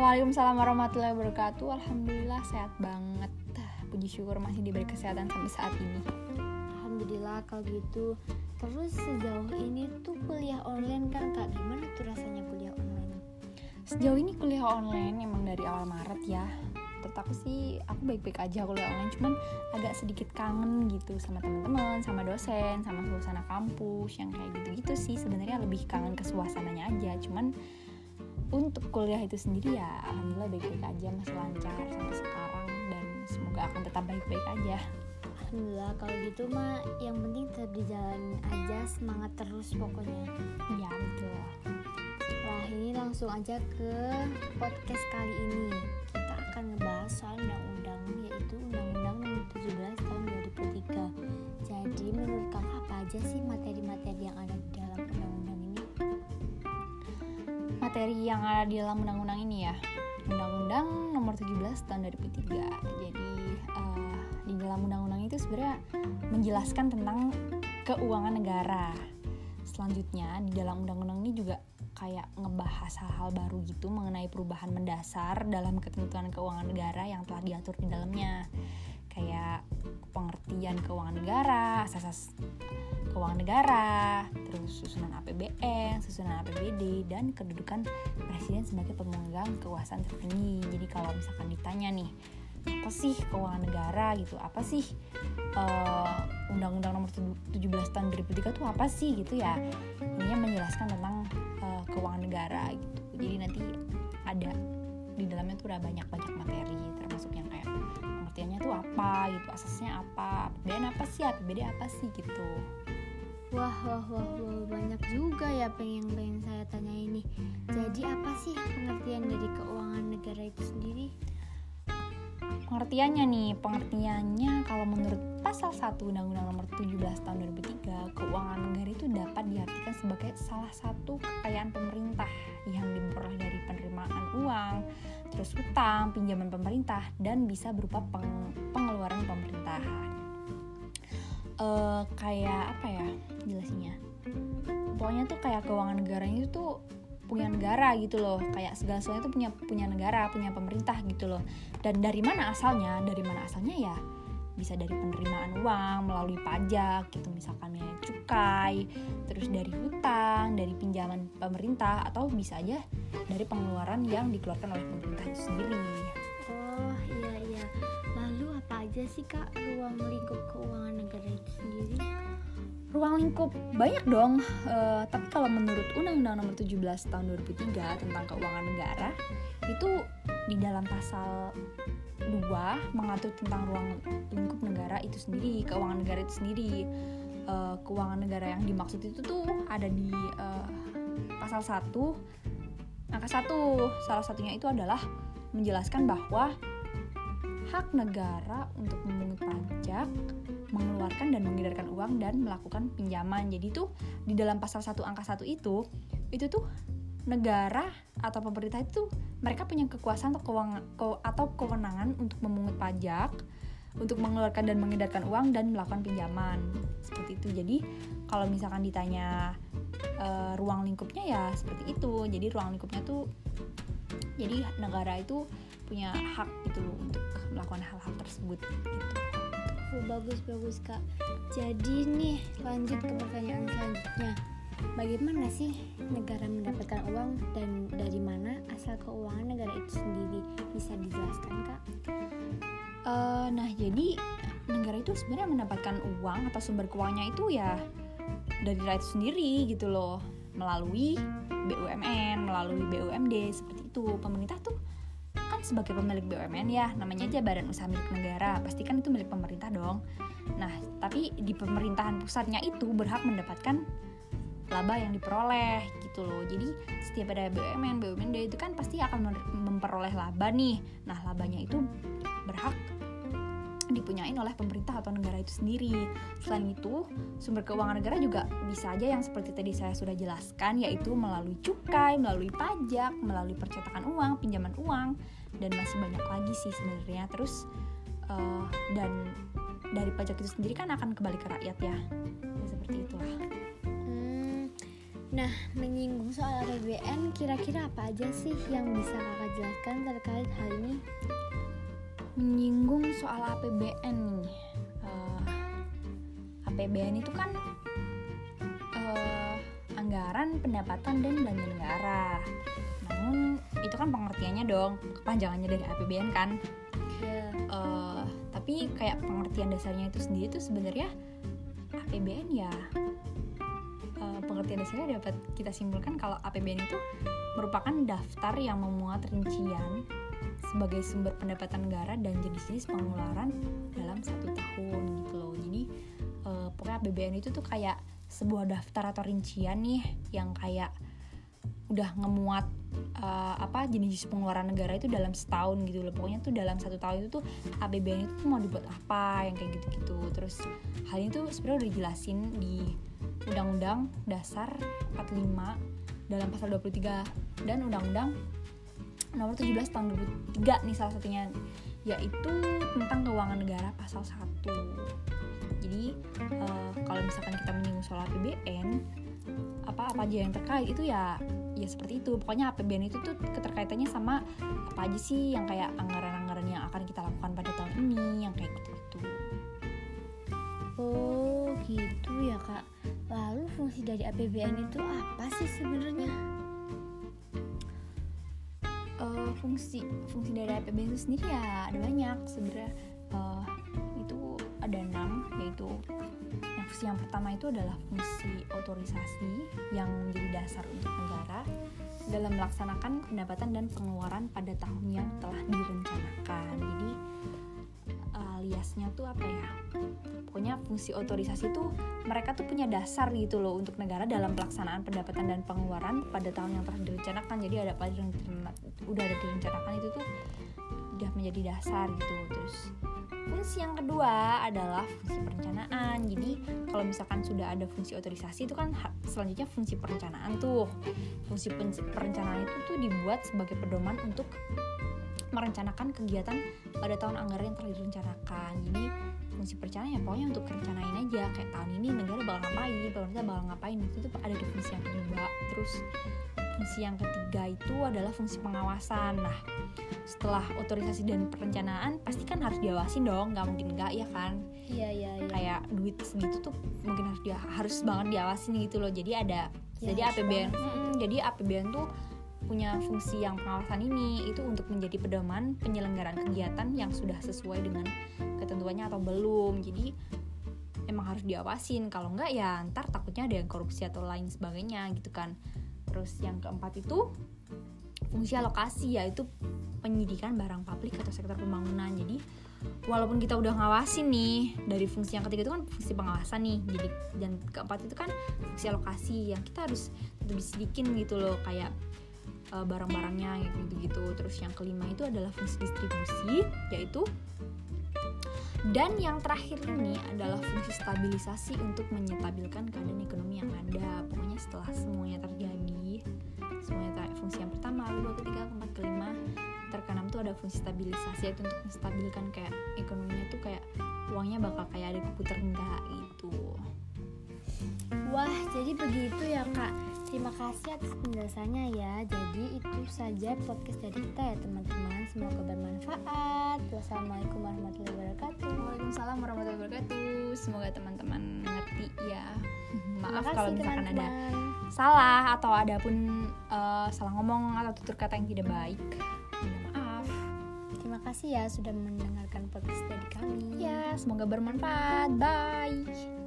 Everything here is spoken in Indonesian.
Waalaikumsalam warahmatullahi wabarakatuh. Alhamdulillah sehat banget. Puji syukur masih diberi kesehatan sampai saat ini. Alhamdulillah kalau gitu. Terus sejauh ini tuh kuliah online kan kak gimana tuh rasanya kuliah online? Sejauh ini kuliah online emang dari awal Maret ya. Menurut aku sih aku baik-baik aja kuliah online, cuman agak sedikit kangen gitu sama teman-teman, sama dosen, sama suasana kampus yang kayak gitu-gitu sih. Sebenarnya lebih kangen ke suasananya aja, cuman untuk kuliah itu sendiri ya alhamdulillah baik-baik aja masih lancar sampai sekarang dan semoga akan tetap baik-baik aja. Alhamdulillah kalau gitu mah yang penting tetap dijalanin aja semangat terus pokoknya. Iya betul. Nah ini langsung aja ke podcast kali ini. Kita akan ngebahas soal undang-undang yaitu Undang-Undang nomor 17 tahun 2003 Jadi menurut kamu apa aja sih materi-materi yang ada di dalam undang-undang? Materi yang ada di dalam undang-undang ini ya. Undang-undang nomor 17 tahun 2003 jadi uh, di dalam undang-undang itu sebenarnya menjelaskan tentang keuangan negara. Selanjutnya di dalam undang-undang ini juga kayak ngebahas hal-hal baru gitu mengenai perubahan mendasar dalam ketentuan keuangan negara yang telah diatur di dalamnya kayak pengertian keuangan negara asas keuangan negara, terus susunan APBN, susunan APBD, dan kedudukan presiden sebagai pemegang kekuasaan tertinggi. Jadi kalau misalkan ditanya nih, apa sih keuangan negara gitu? Apa sih uh, Undang-Undang Nomor 17 Tahun 2003 itu apa sih gitu ya? Ini menjelaskan tentang uh, keuangan negara gitu. Jadi nanti ada di dalamnya tuh udah banyak-banyak materi termasuk yang kayak pengertiannya tuh apa gitu asasnya apa APBN apa sih APBD apa sih gitu Wah, wah, wah, wah, banyak juga ya pengen pengen saya tanya ini. Jadi apa sih pengertian dari keuangan negara itu sendiri? Pengertiannya nih, pengertiannya kalau menurut pasal 1 Undang-Undang Nomor 17 Tahun 2003, keuangan negara itu dapat diartikan sebagai salah satu kekayaan pemerintah yang diperoleh dari penerimaan uang, terus utang, pinjaman pemerintah dan bisa berupa peng pengeluaran pemerintahan uh, kayak apa ya jelasinnya pokoknya tuh kayak keuangan negaranya itu tuh punya negara gitu loh. Kayak segala sesuatu punya punya negara punya pemerintah gitu loh. Dan dari mana asalnya? Dari mana asalnya ya bisa dari penerimaan uang melalui pajak gitu misalkan ya cukai terus dari hutang dari pinjaman pemerintah atau bisa aja dari pengeluaran yang dikeluarkan oleh pemerintah itu sendiri. Oh iya iya. Lalu apa aja sih kak ruang lingkup keuangan negara itu sendiri? Ruang lingkup banyak dong uh, tapi kalau menurut Undang-Undang Nomor 17 Tahun 2003 tentang keuangan negara itu di dalam pasal 2 mengatur tentang ruang lingkup negara itu sendiri keuangan negara itu sendiri uh, keuangan negara yang dimaksud itu tuh ada di uh, pasal 1 angka 1 salah satunya itu adalah menjelaskan bahwa hak negara untuk memungut pajak mengeluarkan dan mengedarkan uang dan melakukan pinjaman. Jadi tuh di dalam pasal 1 angka 1 itu itu tuh negara atau pemerintah itu mereka punya kekuasaan atau keuangan atau kewenangan untuk memungut pajak, untuk mengeluarkan dan mengedarkan uang dan melakukan pinjaman. Seperti itu. Jadi kalau misalkan ditanya uh, ruang lingkupnya ya seperti itu. Jadi ruang lingkupnya tuh jadi negara itu punya hak gitu untuk melakukan hal-hal tersebut gitu. Oh, bagus bagus kak. Jadi nih lanjut ke pertanyaan selanjutnya. Bagaimana sih negara mendapatkan uang dan dari mana asal keuangan negara itu sendiri bisa dijelaskan kak? Uh, nah jadi negara itu sebenarnya mendapatkan uang atau sumber keuangannya itu ya dari rakyat sendiri gitu loh melalui BUMN, melalui BUMD seperti itu. Pemerintah tuh kan sebagai pemilik BUMN ya namanya aja badan usaha milik negara pasti kan itu milik pemerintah dong nah tapi di pemerintahan pusatnya itu berhak mendapatkan laba yang diperoleh gitu loh jadi setiap ada BUMN BUMN itu kan pasti akan memperoleh laba nih nah labanya itu berhak dipunyain oleh pemerintah atau negara itu sendiri. Selain itu, sumber keuangan negara juga bisa aja yang seperti tadi saya sudah jelaskan, yaitu melalui cukai, melalui pajak, melalui percetakan uang, pinjaman uang, dan masih banyak lagi sih sebenarnya. Terus uh, dan dari pajak itu sendiri kan akan kembali ke rakyat ya, ya seperti itulah. Nah, menyinggung soal APBN, kira-kira apa aja sih yang bisa kakak jelaskan terkait hal ini? Menyinggung soal APBN nih. Uh, APBN itu kan uh, anggaran pendapatan dan belanja negara. Namun itu kan pengertiannya dong, kepanjangannya dari APBN kan. Ya. Uh, tapi kayak pengertian dasarnya itu sendiri tuh sebenarnya APBN ya pengertian dasarnya dapat kita simpulkan kalau APBN itu merupakan daftar yang memuat rincian sebagai sumber pendapatan negara dan jenis-jenis pengeluaran dalam satu tahun gitu loh. Jadi uh, pokoknya APBN itu tuh kayak sebuah daftar atau rincian nih yang kayak udah ngemuat uh, apa jenis pengeluaran negara itu dalam setahun gitu loh. Pokoknya tuh dalam satu tahun itu tuh APBN itu tuh mau dibuat apa yang kayak gitu-gitu. Terus hal ini tuh sebenarnya udah dijelasin di Undang-Undang Dasar 45 dalam pasal 23 dan Undang-Undang nomor 17 tahun 2003 nih salah satunya yaitu tentang keuangan negara pasal 1 jadi uh, kalau misalkan kita menyinggung soal APBN apa apa aja yang terkait itu ya ya seperti itu. Pokoknya APBN itu tuh keterkaitannya sama apa aja sih yang kayak anggaran-anggaran dari APBN itu apa sih sebenarnya? Uh, fungsi fungsi dari APBN itu sendiri ya ada banyak sebenarnya uh, itu ada enam yaitu yang fungsi yang pertama itu adalah fungsi otorisasi yang menjadi dasar untuk negara dalam melaksanakan pendapatan dan pengeluaran pada tahun yang telah direncanakan jadi aliasnya tuh apa ya? Pokoknya fungsi otorisasi tuh mereka tuh punya dasar gitu loh untuk negara dalam pelaksanaan pendapatan dan pengeluaran pada tahun yang telah direncanakan. Jadi ada apa yang udah ada direncanakan itu tuh udah menjadi dasar gitu. Terus fungsi yang kedua adalah fungsi perencanaan. Jadi kalau misalkan sudah ada fungsi otorisasi itu kan selanjutnya fungsi perencanaan tuh. Fungsi perencanaan itu tuh dibuat sebagai pedoman untuk merencanakan kegiatan pada tahun anggaran yang telah direncanakan jadi fungsi perencanaan ya pokoknya untuk rencanain aja. Kayak tahun ini negara bakal ngapain pemerintah bakal ngapain. Itu tuh ada di fungsi yang kedua. Terus fungsi yang ketiga itu adalah fungsi pengawasan. Nah setelah otorisasi dan perencanaan pasti kan harus diawasin dong. Nggak mungkin nggak ya kan? Iya iya ya. kayak duit segitu tuh mungkin harus dia harus banget diawasin gitu loh. Jadi ada ya, jadi APBN hmm, jadi APBN tuh punya fungsi yang pengawasan ini itu untuk menjadi pedoman penyelenggaraan kegiatan yang sudah sesuai dengan ketentuannya atau belum. Jadi emang harus diawasin. Kalau enggak ya ntar takutnya ada yang korupsi atau lain sebagainya gitu kan. Terus yang keempat itu fungsi alokasi yaitu penyidikan barang publik atau sektor pembangunan. Jadi walaupun kita udah ngawasin nih dari fungsi yang ketiga itu kan fungsi pengawasan nih. Jadi dan keempat itu kan fungsi alokasi yang kita harus lebih sedikit gitu loh. Kayak uh, barang-barangnya gitu-gitu. Terus yang kelima itu adalah fungsi distribusi yaitu dan yang terakhir ini adalah fungsi stabilisasi untuk menyetabilkan keadaan ekonomi yang ada. Pokoknya setelah semuanya terjadi, semuanya ter fungsi yang pertama, kedua, ketiga, keempat, kelima terkenam tuh ada fungsi stabilisasi yaitu untuk menstabilkan kayak ekonominya tuh kayak uangnya bakal kayak ada putar enggak gitu. Wah, jadi begitu ya kak. Terima kasih atas penjelasannya ya. Jadi itu saja podcast dari kita ya teman-teman. Semoga bermanfaat. Wassalamualaikum warahmatullahi wabarakatuh. Waalaikumsalam warahmatullahi wabarakatuh. Semoga teman-teman ngerti ya. Maaf kalau misalkan teman -teman. ada salah atau ada pun uh, salah ngomong atau tutur kata yang tidak baik. Maaf. Terima kasih ya sudah mendengarkan podcast dari kami. Ya, semoga bermanfaat. Bye.